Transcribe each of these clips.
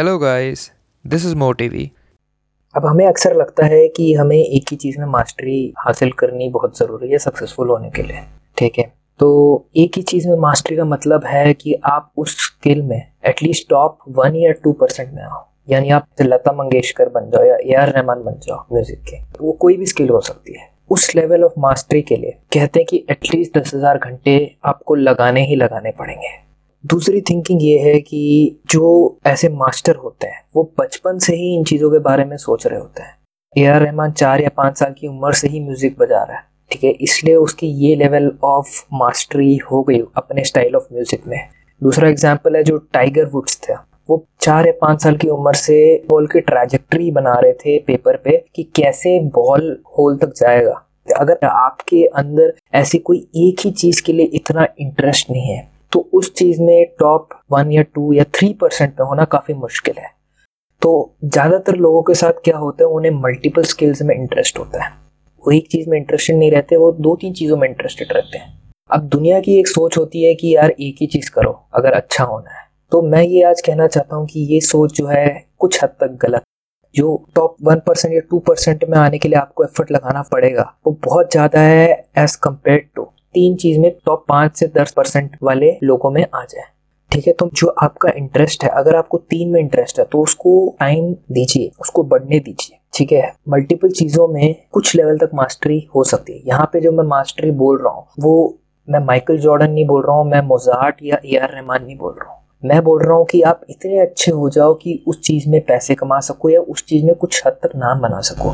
Hello guys, this is MoTV. अब हमें अक्सर लगता है कि हमें एक ही चीज़ में मास्टरी हासिल करनी बहुत ज़रूरी है सक्सेसफुल होने के लिए। ठीक है? तो एक ही चीज़ में मास्टरी का मतलब है कि आप उस स्किल में एटलीस्ट टॉप वन या टू परसेंट में आओ। यानी आप लता मंगेशकर बन जाओ या ए आर रहमान बन जाओ म्यूज़िक के। तो वो कोई भी स्किल हो सकती है। उस लेवल ऑफ़ मास्टरी के लिए कहते हैं कि एटलीस्ट दस हज़ार घंटे आपको लगाने ही लगाने पड़ेंगे। दूसरी थिंकिंग ये है कि जो ऐसे मास्टर होते हैं, वो बचपन से ही इन चीज़ों के बारे में सोच रहे होते हैं। ए आर रहमान चार या पाँच साल की उम्र से ही म्यूज़िक बजा रहा है, ठीक है? इसलिए उसकी ये लेवल ऑफ़ मास्टरी हो गई अपने स्टाइल ऑफ़ म्यूज़िक में। दूसरा एग्ज़ाम्पल है जो टाइगर वुड्स थे। वो चार या पाँच साल की उम्र से बॉल की ट्रैजेक्ट्री बना रहे थे पेपर पे कि कैसे बॉल होल तक जाएगा। अगर आपके अंदर ऐसी कोई एक ही चीज़ के लिए इतना इंटरेस्ट नहीं है तो उस चीज़ में टॉप वन या टू या थ्री परसेंट में होना काफ़ी मुश्किल है। तो ज़्यादातर लोगों के साथ क्या होता है, उन्हें मल्टीपल स्किल्स में इंटरेस्ट होता है। वो एक चीज़ में इंटरेस्टेड नहीं रहते, वो दो तीन चीज़ों में इंटरेस्टेड रहते हैं। अब दुनिया की एक सोच होती है कि यार एक ही चीज़ करो, अगर अच्छा होना है। तो मैं ये आज कहना चाहता हूँ कि ये सोच जो है, कुछ हद तक गलत जो टॉप वन परसेंट या टू परसेंट में आने के लिए आपको एफर्ट लगाना पड़ेगा, वो बहुत ज़्यादा है एज कंपेयर टू तीन चीज़ में टॉप पाँच से दस परसेंट वाले लोगों में आ जाए। ठीक है तो जो आपका इंटरेस्ट है, अगर आपको तीन में इंटरेस्ट है तो उसको टाइम दीजिए, उसको बढ़ने दीजिए। ठीक है मल्टीपल चीज़ों में कुछ लेवल तक मास्टरी हो सकती है। यहाँ पे जो मैं मास्टरी बोल रहा हूँ, वो मैं माइकल जॉर्डन नहीं बोल रहा हूँ, मैं मोजार्ट या ए आर रहमान नहीं बोल रहा हूँ। मैं बोल रहा हूँ कि आप इतने अच्छे हो जाओ कि उस चीज़ में पैसे कमा सको या उस चीज़ में कुछ हद तक नाम बना सको।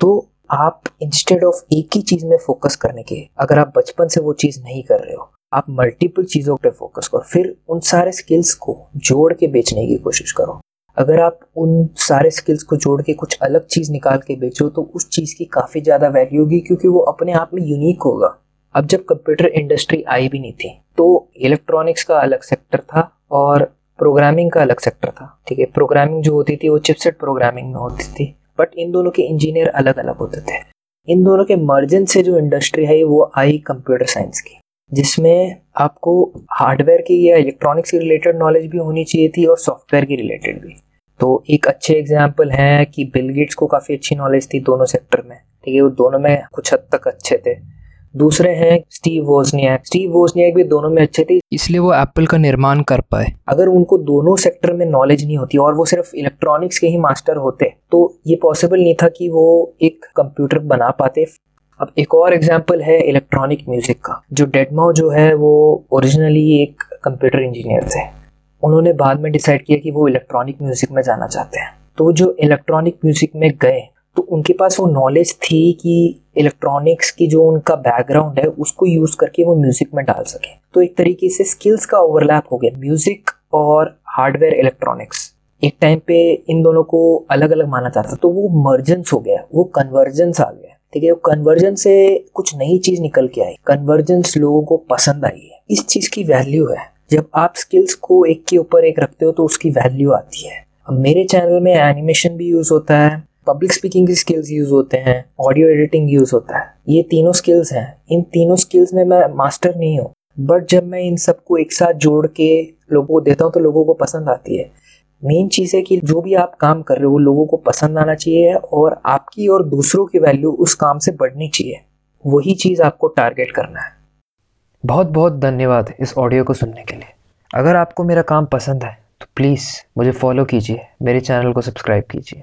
तो आप इंस्टेड ऑफ़ एक ही चीज़ में फोकस करने के, अगर आप बचपन से वो चीज़ नहीं कर रहे हो, आप मल्टीपल चीज़ों पे फोकस करो। फिर उन सारे स्किल्स को जोड़ के बेचने की कोशिश करो। अगर आप उन सारे स्किल्स को जोड़ के कुछ अलग चीज़ निकाल के बेचो तो उस चीज़ की काफ़ी ज़्यादा वैल्यू होगी, क्योंकि वो अपने आप में यूनिक होगा। अब जब कंप्यूटर इंडस्ट्री आई भी नहीं थी तो इलेक्ट्रॉनिक्स का अलग सेक्टर था और प्रोग्रामिंग का अलग सेक्टर था, ठीक है? प्रोग्रामिंग जो होती थी, वो चिपसेट प्रोग्रामिंग में होती थी। बट इन दोनों के इंजीनियर अलग अलग होते थे। इन दोनों के मर्जन से जो इंडस्ट्री है, वो आई कंप्यूटर साइंस की। जिसमें आपको हार्डवेयर की या इलेक्ट्रॉनिक्स की रिलेटेड नॉलेज भी होनी चाहिए थी और सॉफ्टवेयर की रिलेटेड भी। तो एक अच्छे एग्ज़ाम्पल है कि बिल गेट्स को काफ़ी अच्छी नॉलेज थी दोनों सेक्टर में। ठीक है, वो दोनों में कुछ हद तक अच्छे थे। दूसरे हैं स्टीव वोजनियाक। स्टीव वोजनियाक भी दोनों में अच्छे थे। इसलिए वो एप्पल का निर्माण कर पाए। अगर उनको दोनों सेक्टर में नॉलेज नहीं होती और वो सिर्फ़ इलेक्ट्रॉनिक्स के ही मास्टर होते तो ये पॉसिबल नहीं था कि वो एक कंप्यूटर बना पाते। अब एक और एग्ज़ाम्पल है इलेक्ट्रॉनिक म्यूज़िक का जो डेडमाओ जो है वो ओरिजिनली एक कंप्यूटर इंजीनियर थे। उन्होंने बाद में डिसाइड किया कि वो इलेक्ट्रॉनिक म्यूज़िक में जाना चाहते हैं। तो जो इलेक्ट्रॉनिक म्यूज़िक में गए तो उनके पास वो नॉलेज थी कि इलेक्ट्रॉनिक्स की जो उनका बैकग्राउंड है, उसको यूज़ करके वो म्यूज़िक में डाल सके। तो एक तरीके से स्किल्स का ओवरलैप हो गया म्यूज़िक और हार्डवेयर इलेक्ट्रॉनिक्स एक टाइम पे इन दोनों को अलग अलग माना जाता था तो वो मर्जेंस हो गया, वो कन्वर्जेंस आ गया, ठीक है? वो कन्वर्जन से कुछ नई चीज़ निकल के आई। कन्वर्जेंस लोगों को पसंद आई है। इस चीज़ की वैल्यू है। जब आप स्किल्स को एक के ऊपर एक रखते हो तो उसकी वैल्यू आती है। अब मेरे चैनल में एनिमेशन भी यूज़ होता है। पब्लिक स्पीकिंग की स्किल्स यूज़ होते हैं ऑडियो एडिटिंग यूज़ होता है। ये तीनों स्किल्स हैं। इन तीनों स्किल्स में मैं मास्टर नहीं हूँ। बट जब मैं इन सबको एक साथ जोड़ के लोगों को देता हूँ तो लोगों को पसंद आती है। मेन चीज़ है कि जो भी आप काम कर रहे हो, लोगों को पसंद आना चाहिए और आपकी और दूसरों की वैल्यू उस काम से बढ़नी चाहिए। वही चीज़ आपको टारगेट करना है। बहुत बहुत धन्यवाद इस ऑडियो को सुनने के लिए। अगर आपको मेरा काम पसंद है तो प्लीज़ मुझे फॉलो कीजिए। मेरे चैनल को सब्सक्राइब कीजिए।